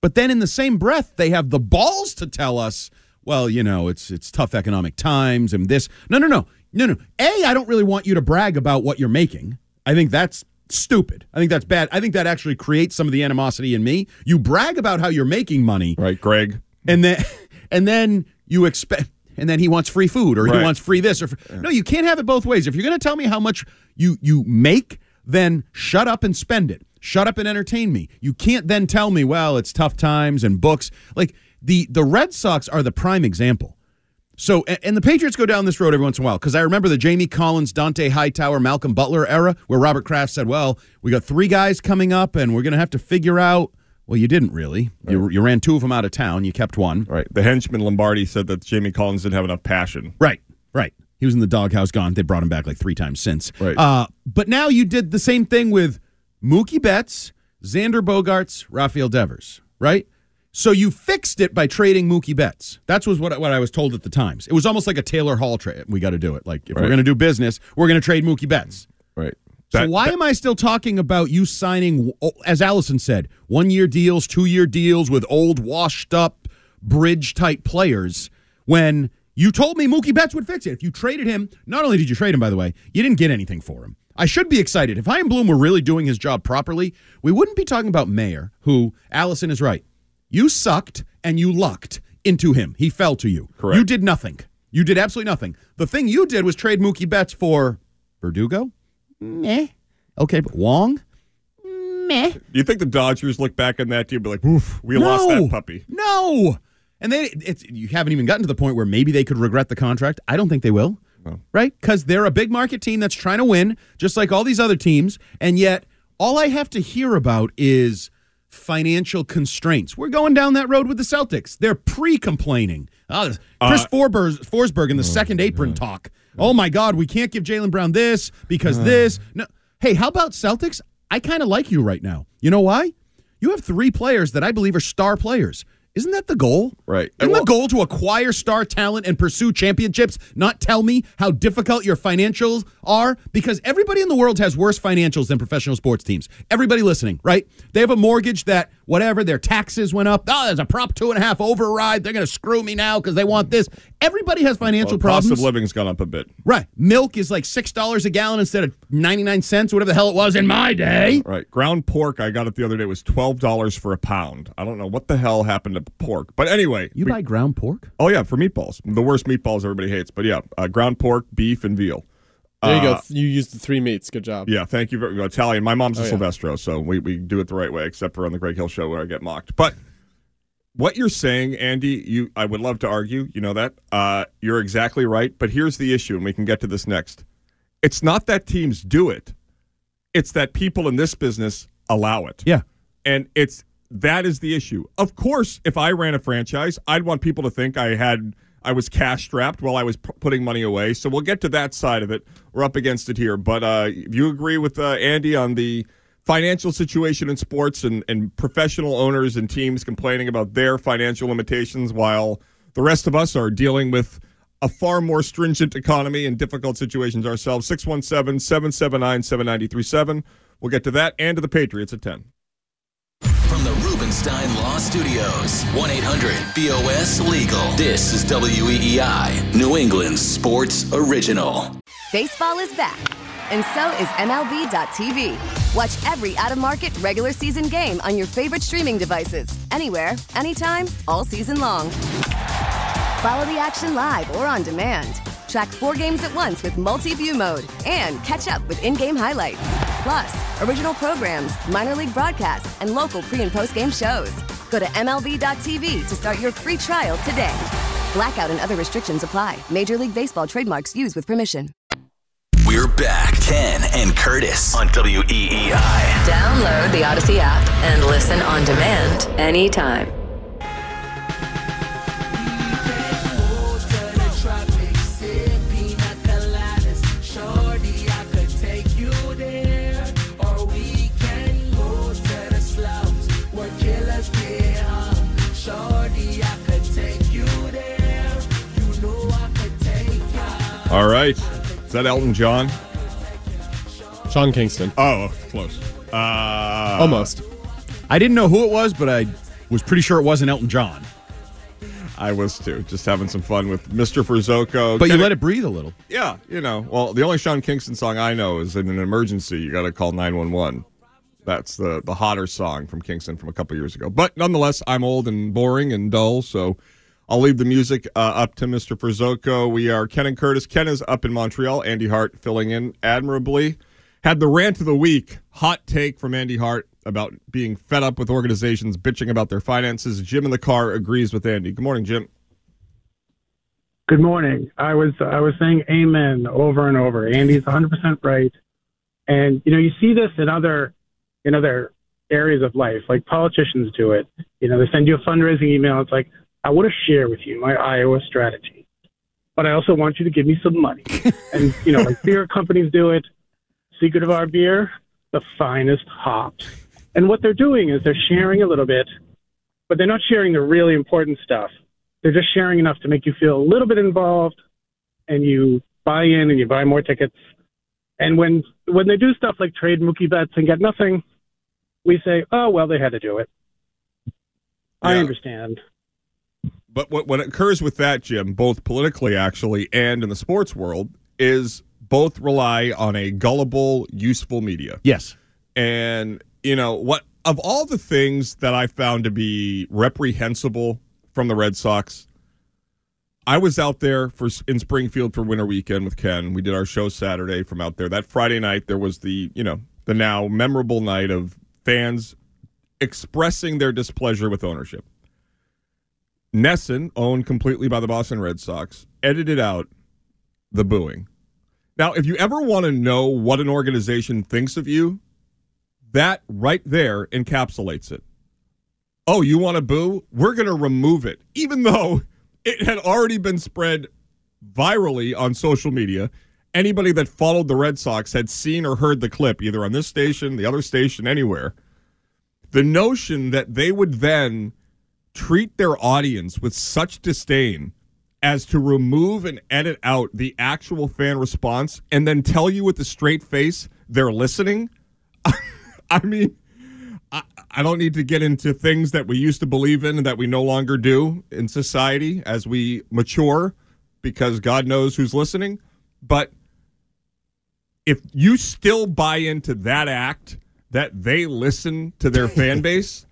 But then in the same breath, they have the balls to tell us, well, you know, it's it's tough economic times and this. No, no, no. No, no. A, I don't really want you to brag about what you're making. I think that's stupid. I think that's bad. I think that actually creates some of the animosity in me. You brag about how you're making money. Right, Greg. And then and then you expect and then he wants free food or Right. he wants free this or no you can't have it both ways if you're going to tell me how much you you make then shut up and spend it shut up and entertain me you can't then tell me well it's tough times and books like the the red sox are the prime example so and the patriots go down this road every once in a while because i remember the jamie collins dante hightower malcolm butler era where robert kraft said well we got three guys coming up and we're going to have to figure out well you didn't really you, you ran two of them out of town you kept one Right. The henchman Lombardi said that Jamie Collins didn't have enough passion. Right, right. He was in the doghouse gone. They brought him back like three times since. Right. Uh, but now you did the same thing with Mookie Betts, Xander Bogaerts, Rafael Devers, right? So you fixed it by trading Mookie Betts. That's was what, what I was told at the times. It was almost like a Taylor Hall trade. We got to do it. Like if we're going to do business, we're going to trade Mookie Betts. Right. So why that- am I still talking about you signing, as Allison said, one year deals, two year deals with old, washed up, bridge type players when you told me Mookie Betts would fix it? If you traded him, not only did you trade him, by the way, you didn't get anything for him. I should be excited. If Chaim Bloom were really doing his job properly, we wouldn't be talking about Mayer, who, Allison is right. You sucked and you lucked into him. He fell to you. Correct. You did nothing. You did absolutely nothing. The thing you did was trade Mookie Betts for Verdugo? Meh. Okay, but Wong? Meh. Do you think the Dodgers look back on that team and be like, oof, we lost that puppy? No. And they it's you haven't even gotten to the point where maybe they could regret the contract. I don't think they will. Right? Cuz they're a big market team that's trying to win just like all these other teams and yet all I have to hear about is financial constraints. We're going down that road with the Celtics. They're pre-complaining. Oh, this- Chris Uh, Forsberg, Forsberg in the second apron talk. Oh my God, we can't give Jaylen Brown this because this. No, hey, how about Celtics? I kind of like you right now. You know why? You have three players that I believe are star players. Isn't that the goal? Right. Isn't Well- the goal to acquire star talent and pursue championships? Not tell me how difficult your financials are? Because everybody in the world has worse financials than professional sports teams. Everybody listening, right? They have a mortgage that whatever their taxes went up. Oh, there's a prop two and a half override. They're going to screw me now because they want this. Everybody has financial Well, cost problems. of living's gone up a bit. Right. Milk is like six dollars a gallon instead of ninety nine cents, whatever the hell it was in my day. Right. Ground pork, I got it the other day, was $12 for a pound. I don't know what the hell happened to pork. But anyway. You buy ground pork? Oh, yeah, for meatballs. The worst meatballs everybody hates. But yeah, uh, ground pork, beef, and veal. There you Uh, go. You used the three meats. Good job. Yeah, thank you very much. Italian. My mom's a Oh, yeah. Silvestro, so we, we do it the right way, except for on the Greg Hill show where I get mocked. But what you're saying, Andy, you I would love to argue, you know that. Uh, you're exactly right. But here's the issue, and we can get to this next. It's not that teams do it, it's that people in this business allow it. Yeah. And it's that is the issue. Of course, if I ran a franchise, I'd want people to think I had I was cash strapped while I was p- putting money away. So we'll get to that side of it. We're up against it here. But uh, if you agree with uh, Andy on the financial situation in sports and, and professional owners and teams complaining about their financial limitations while the rest of us are dealing with a far more stringent economy and difficult situations ourselves. 617 779 7937. We'll get to that and to the Patriots at 10. From the Rubenstein Law Studios, 1 800 BOS Legal. This is WEEI, New England's sports original. Baseball is back, and so is MLB.tv. Watch every out of market regular season game on your favorite streaming devices, anywhere, anytime, all season long. Follow the action live or on demand. Track four games at once with multi view mode and catch up with in game highlights. Plus, original programs, minor league broadcasts, and local pre and post game shows. Go to MLB.tv to start your free trial today. Blackout and other restrictions apply. Major League Baseball trademarks used with permission. We're back. Ken and Curtis on WEEI. Download the Audacy app and listen on demand anytime. Right. Is that Elton John? Sean Kingston. Oh, close. Uh, Almost. I didn't know who it was, but I was pretty sure it wasn't Elton John. I was too. Just having some fun with Mr. Frizzoco. But you Kinda- let it breathe a little. Yeah, you know. Well, the only Sean Kingston song I know is in an emergency, you got to call 911. That's the the hotter song from Kingston from a couple years ago. But nonetheless, I'm old and boring and dull, so I'll leave the music uh, up to Mr. Frizzoco. We are Ken and Curtis. Ken is up in Montreal. Andy Hart filling in admirably. Had the rant of the week, hot take from Andy Hart about being fed up with organizations bitching about their finances. Jim in the car agrees with Andy. Good morning, Jim. Good morning. I was I was saying amen over and over. Andy's 100% right. And you know, you see this in other in other areas of life, like politicians do it. You know, they send you a fundraising email. It's like, I want to share with you my Iowa strategy, but I also want you to give me some money. and you know, like beer companies do it. Secret of our beer, the finest hops. And what they're doing is they're sharing a little bit, but they're not sharing the really important stuff. They're just sharing enough to make you feel a little bit involved, and you buy in and you buy more tickets. And when when they do stuff like trade Mookie bets and get nothing, we say, "Oh well, they had to do it." I understand. But what, what occurs with that, Jim, both politically actually and in the sports world, is both rely on a gullible, useful media. Yes. And, you know, what of all the things that I found to be reprehensible from the Red Sox, I was out there for in Springfield for winter weekend with Ken. We did our show Saturday from out there. That Friday night there was the, you know, the now memorable night of fans expressing their displeasure with ownership. NESN, owned completely by the Boston Red Sox, edited out the booing. Now, if you ever want to know what an organization thinks of you, that right there encapsulates it. Oh, you want to boo? We're going to remove it, even though it had already been spread virally on social media. Anybody that followed the Red Sox had seen or heard the clip, either on this station, the other station, anywhere. The notion that they would then treat their audience with such disdain as to remove and edit out the actual fan response and then tell you with a straight face they're listening. I mean, I, I don't need to get into things that we used to believe in and that we no longer do in society as we mature because God knows who's listening. But if you still buy into that act that they listen to their fan base,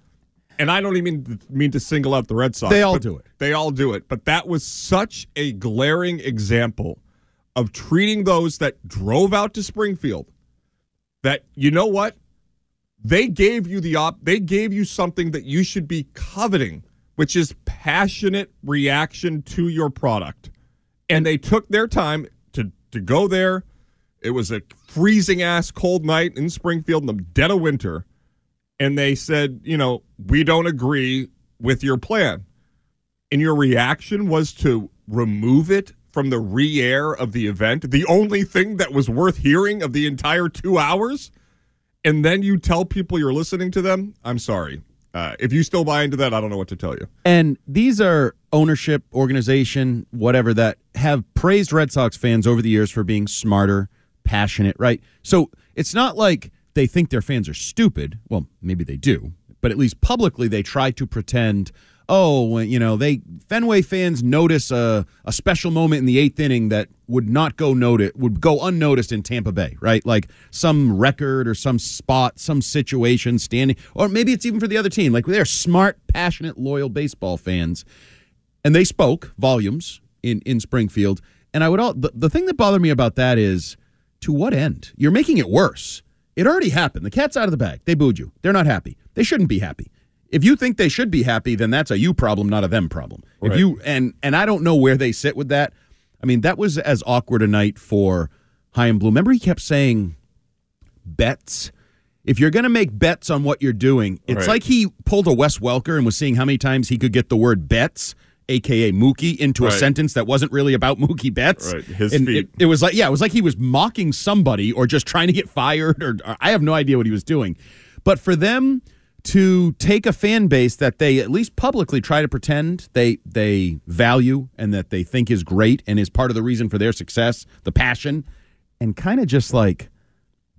and I don't even mean to single out the Red Sox. They all do it. They all do it. But that was such a glaring example of treating those that drove out to Springfield that you know what? They gave you the op they gave you something that you should be coveting, which is passionate reaction to your product. And they took their time to to go there. It was a freezing ass cold night in Springfield in the dead of winter. And they said, you know, we don't agree with your plan. And your reaction was to remove it from the re air of the event, the only thing that was worth hearing of the entire two hours. And then you tell people you're listening to them. I'm sorry. Uh, if you still buy into that, I don't know what to tell you. And these are ownership, organization, whatever that have praised Red Sox fans over the years for being smarter, passionate, right? So it's not like they think their fans are stupid. Well, maybe they do, but at least publicly they try to pretend. Oh, you know, they Fenway fans notice a, a special moment in the eighth inning that would not go noted would go unnoticed in Tampa Bay, right? Like some record or some spot, some situation standing, or maybe it's even for the other team. Like they're smart, passionate, loyal baseball fans, and they spoke volumes in in Springfield. And I would all the, the thing that bothered me about that is to what end? You're making it worse. It already happened. The cat's out of the bag. They booed you. They're not happy. They shouldn't be happy. If you think they should be happy, then that's a you problem, not a them problem. If you and and I don't know where they sit with that. I mean, that was as awkward a night for Chaim Bloom. Remember, he kept saying bets. If you're going to make bets on what you're doing, it's Right. like he pulled a Wes Welker and was seeing how many times he could get the word bets, aka Mookie, into a sentence that wasn't really about Mookie Betts. Right. His And feet. It, it was like, yeah, it was like he was mocking somebody or just trying to get fired, or, or I have no idea what he was doing. But for them to take a fan base that they at least publicly try to pretend they they value and that they think is great and is part of the reason for their success, the passion, and kind of just like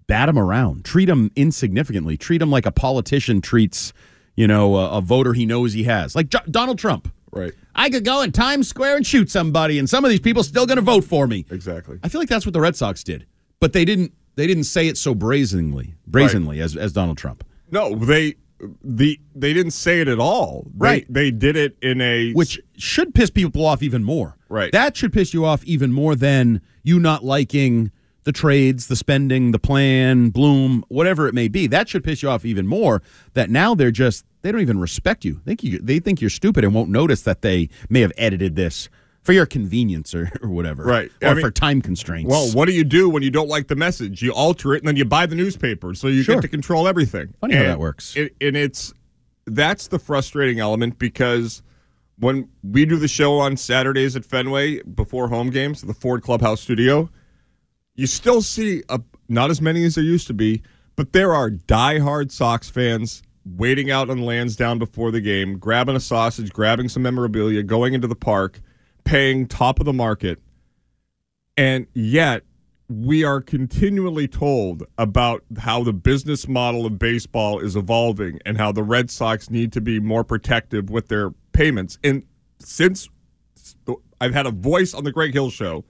bat them around, treat them insignificantly, treat them like a politician treats, you know, a, a voter he knows he has, like Jo- Donald Trump. Right. I could go in Times Square and shoot somebody, and some of these people still going to vote for me. Exactly. I feel like that's what the Red Sox did, but they didn't. They didn't say it so brazenly, brazenly as as Donald Trump. No, they the they didn't say it at all. They- Right. They, did it in a which should piss people off even more. Right. That should piss you off even more than you not liking the trades, the spending, the plan, Bloom, whatever it may be. That should piss you off even more. That now they're just they don't even respect you. Think you they think you're stupid and won't notice that they may have edited this for your convenience or, or whatever. Right. Or I mean- for time constraints. Well, what do you do when you don't like the message? You alter it, and then you buy the newspaper, so you Sure. get to control everything. Funny how that works. It, and it's that's the frustrating element because when we do the show on Saturdays at Fenway before home games, at the Ford Clubhouse Studio, you still see a, not as many as there used to be, but there are diehard Sox fans waiting out on Lansdowne before the game, grabbing a sausage, grabbing some memorabilia, going into the park, paying top of the market. And yet, we are continually told about how the business model of baseball is evolving and how the Red Sox need to be more protective with their payments. And since I've had a voice on the Greg Hill show,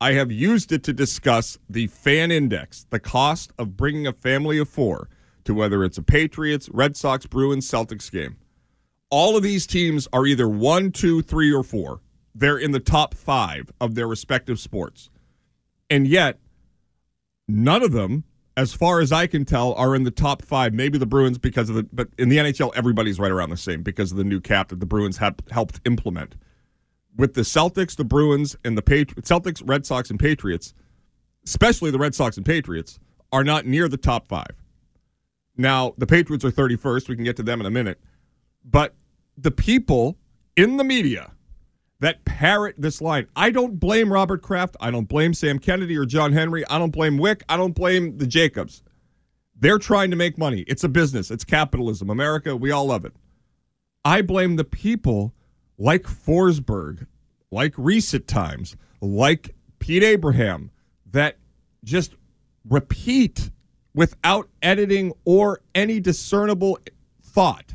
I have used it to discuss the fan index, the cost of bringing a family of four to whether it's a Patriots, Red Sox, Bruins, Celtics game. All of these teams are either one, two, three, or four. They're in the top five of their respective sports. And yet, none of them, as far as I can tell, are in the top five. Maybe the Bruins because of the, but in the NHL, everybody's right around the same because of the new cap that the Bruins have helped implement. With the Celtics, the Bruins, and the Patriots, Celtics, Red Sox, and Patriots, especially the Red Sox and Patriots, are not near the top five. Now, the Patriots are 31st. We can get to them in a minute. But the people in the media that parrot this line, I don't blame Robert Kraft. I don't blame Sam Kennedy or John Henry. I don't blame Wyc. I don't blame the Jacobs. They're trying to make money. It's a business, it's capitalism. America, we all love it. I blame the people like Forsberg, like Reese at times, like Pete Abraham, that just repeat without editing or any discernible thought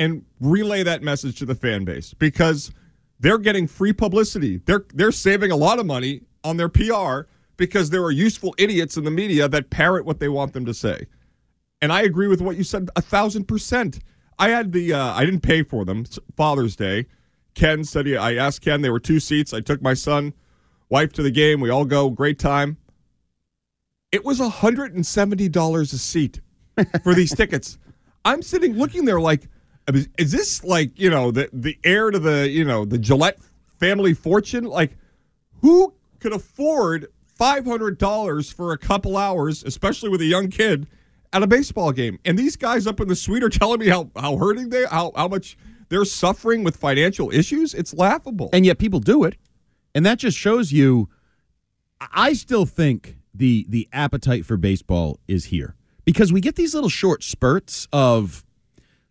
and relay that message to the fan base because they're getting free publicity. They're they're saving a lot of money on their PR because there are useful idiots in the media that parrot what they want them to say. And I agree with what you said a thousand percent. I had the uh, I didn't pay for them Father's Day. Ken said he, I asked Ken. there were two seats. I took my son, wife to the game. We all go. Great time. It was hundred and seventy dollars a seat for these tickets. I'm sitting looking there like, is is this like you know the the heir to the you know the Gillette family fortune? Like, who could afford five hundred dollars for a couple hours, especially with a young kid, at a baseball game? And these guys up in the suite are telling me how how hurting they how how much they're suffering with financial issues. It's laughable. and yet people do it, and that just shows you. I still think the the appetite for baseball is here because we get these little short spurts of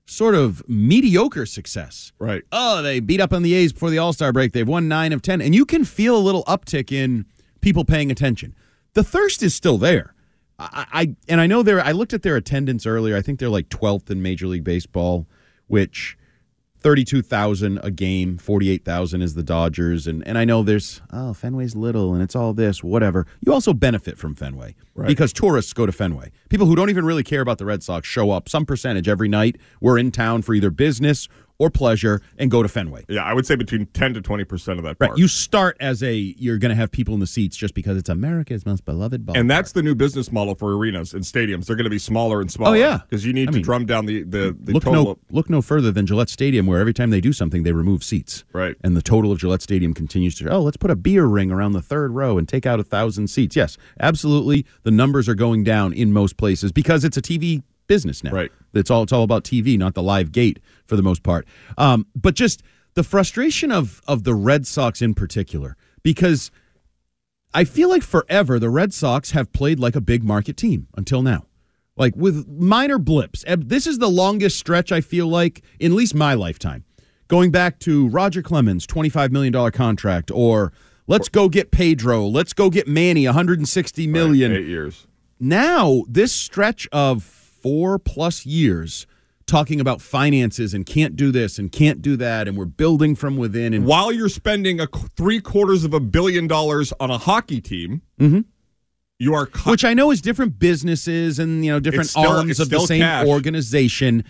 sort of mediocre success. Right. Oh, they beat up on the A's before the All Star break. They've won nine of ten, and you can feel a little uptick in people paying attention. The thirst is still there. I, I and I know they're. I looked at their attendance earlier. I think they're like twelfth in Major League Baseball, which. 32,000 a game, 48,000 is the Dodgers and and I know there's oh Fenway's little and it's all this whatever. You also benefit from Fenway Right. because tourists go to Fenway. People who don't even really care about the Red Sox show up some percentage every night. We're in town for either business or pleasure and go to Fenway. Yeah, I would say between ten to twenty percent of that. Right. You start as a you're going to have people in the seats just because it's America's most beloved ball. and that's the new business model for arenas and stadiums. They're going to be smaller and smaller. Oh, yeah. because you need I to mean, drum down the the, the look total. no look no further than Gillette Stadium, where every time they do something, they remove seats. Right. And the total of Gillette Stadium continues to. Oh, let's put a beer ring around the third row and take out a thousand seats. Yes, absolutely. The numbers are going down in most places because it's a TV business now. Right. It's all it's all about TV, not the live gate for the most part. Um, but just the frustration of of the Red Sox in particular, because I feel like forever the Red Sox have played like a big market team until now. like with minor blips. This is the longest stretch I feel like in at least my lifetime. Going back to Roger Clemens, $25 million contract, or let's go get Pedro, let's go get Manny, 160 million. Eight years. Now, this stretch of four plus years talking about finances and can't do this and can't do that, and we're building from within. And While you're spending a three quarters of a billion dollars on a hockey team, Mhm. you are which I know is different businesses and you know different still- arms of the same cash. organization.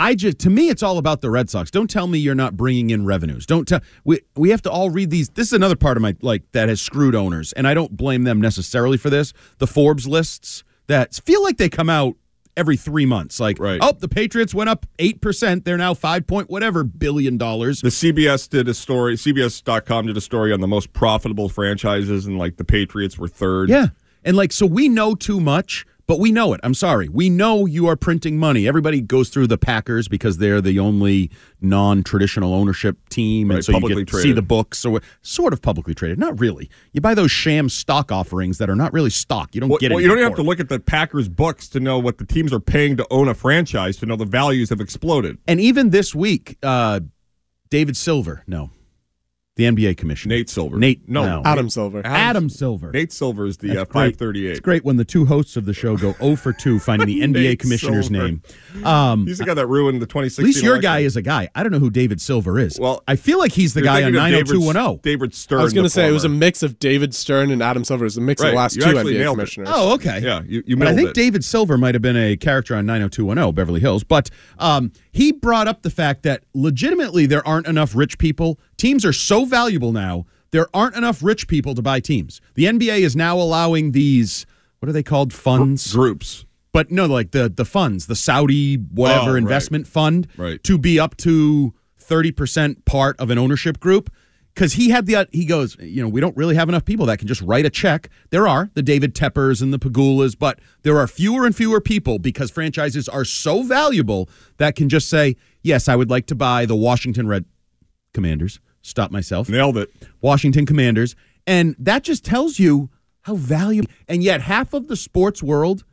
I just to me it's all about the Red Sox. Don't tell me you're not bringing in revenues. Don't tell we we have to all read these. This is another part of my like that has screwed owners, and I don't blame them necessarily for this. The Forbes lists that feel like they come out every three months. Like, right. oh, the Patriots went up eight percent. They're now five point whatever billion dollars. The CBS did a story. CBS.com did a story on the most profitable franchises, and like the Patriots were third. Yeah. And like, so we know too much, but we know it. I'm sorry. We know you are printing money. Everybody goes through the Packers because they're the only non traditional ownership team. Right, and so you publicly get to see the books. So sort of publicly traded. Not really. You buy those sham stock offerings that are not really stock. You don't Well, get well, you don't have to look at the Packers books to know what the teams are paying to own a franchise to know the values have exploded. And even this week, uh, David Silver, no. The NBA commissioner. Nate Silver. Nate, No. Adam Silver. Adam Silver. Nate Silver is the uh, 538. It's great when the two hosts of the show go 0 for 2 finding the NBA commissioner's Silver. name. Um, He's the guy that ruined the 2016 At least your election. guy is a guy. I don't know who David Silver is. Well, I feel like he's the guy on thinking of David- 90210. David Stern. I was going to say it was a mix of David Stern and Adam Silver. It was a mix of the last You two actually NBA nailed it. commissioners. Oh, okay. Yeah, you, you But I think it. David Silver might have been a character on 90210 Beverly Hills. But um, he brought up the fact that legitimately there aren't enough rich people. Teams are so valuable now, there aren't enough rich people to buy teams. The NBA is now allowing these, what are they called? Funds? Groups. But no, like the, the funds, the Saudi whatever Oh, right. investment fund Right. to be up to 30% part of an ownership group. Because he had the, he goes, you know, we don't really have enough people that can just write a check. There are the David Teppers and the Pegulas, but there are fewer and fewer people because franchises are so valuable that can just say, yes, I would like to buy the Washington Red Commanders. Stop myself. Nailed it. Washington Commanders. And that just tells you how valuable. And yet, half of the sports world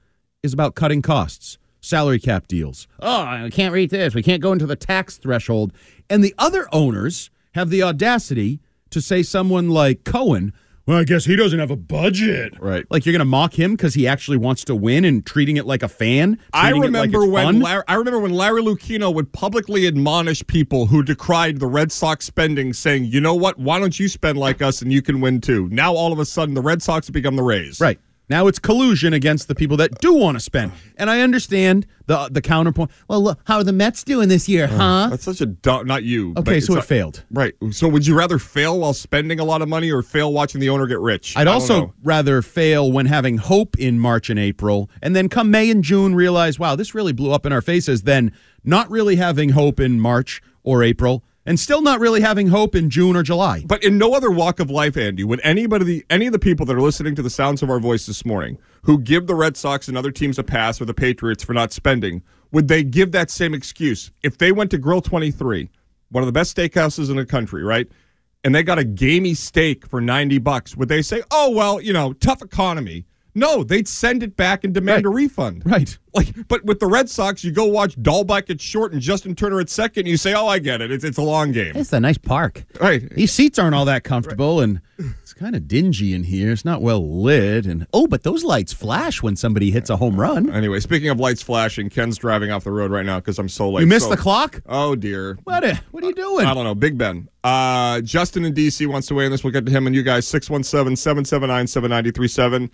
is about cutting costs, salary cap deals. Oh, I can't read this. We can't go into the tax threshold. And the other owners have the audacity to say someone like Cohen, well, I guess he doesn't have a budget. Right. Like you're going to mock him because he actually wants to win and treating it like a fan. I treating it like remember when fun? Larry, I remember when Larry Lucchino would publicly admonish people who decried the Red Sox spending, saying, "You know what? Why don't you spend like us and you can win too?" Now all of a sudden, the Red Sox have become the Rays. Right. Now it's collusion against the people that do want to spend. And I understand the the counterpoint. Well, look, how are the Mets doing this year, uh, huh? That's such a dumb. Not you. Okay, so it not- failed. Right. So would you rather fail while spending a lot of money or fail watching the owner get rich? I'd also rather fail when having hope in March and April, and then come May and June realize, wow, this really blew up in our faces, than not really having hope in March or April, and still not really having hope in June or July. But in no other walk of life, Andy, would anybody, any of the people that are listening to the sounds of our voice this morning, who give the Red Sox and other teams a pass or the Patriots for not spending, would they give that same excuse if they went to Grill Twenty Three, one of the best steakhouses in the country, right? And they got a gamey steak for ninety bucks. Would they say, "Oh well, you know, tough economy"? No, they'd send it back and demand a refund. Right. Like, but with the Red Sox, you go watch Dalbec at short and Justin Turner at second. And you say, "Oh, I get it. It's it's a long game." It's a nice park. Right. These seats aren't all that comfortable, and it's kind of dingy in here. It's not well lit, and oh, but those lights flash when somebody hits a home run. Anyway, speaking of lights flashing, Ken's driving off the road right now because I'm so late. You missed So- the clock. Oh dear. What? A, what are you doing? I don't know. Big Ben. Uh, Justin in DC wants to weigh in this. We'll get to him and you guys. 617-779-7937.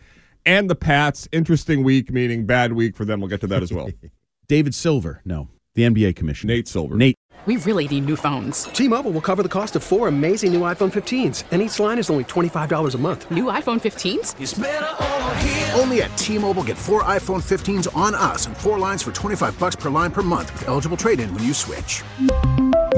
And the Pats. Interesting week, meaning bad week for them. We'll get to that as well. David Silver, no, the NBA commissioner. Nate Silver. Nate. We really need new phones. T-Mobile will cover the cost of four amazing new iPhone 15s, and each line is only $25 a month. New iPhone 15s? Only at T-Mobile get four iPhone 15s on us and four lines for 25 bucks per line per month with eligible trade-in when you switch.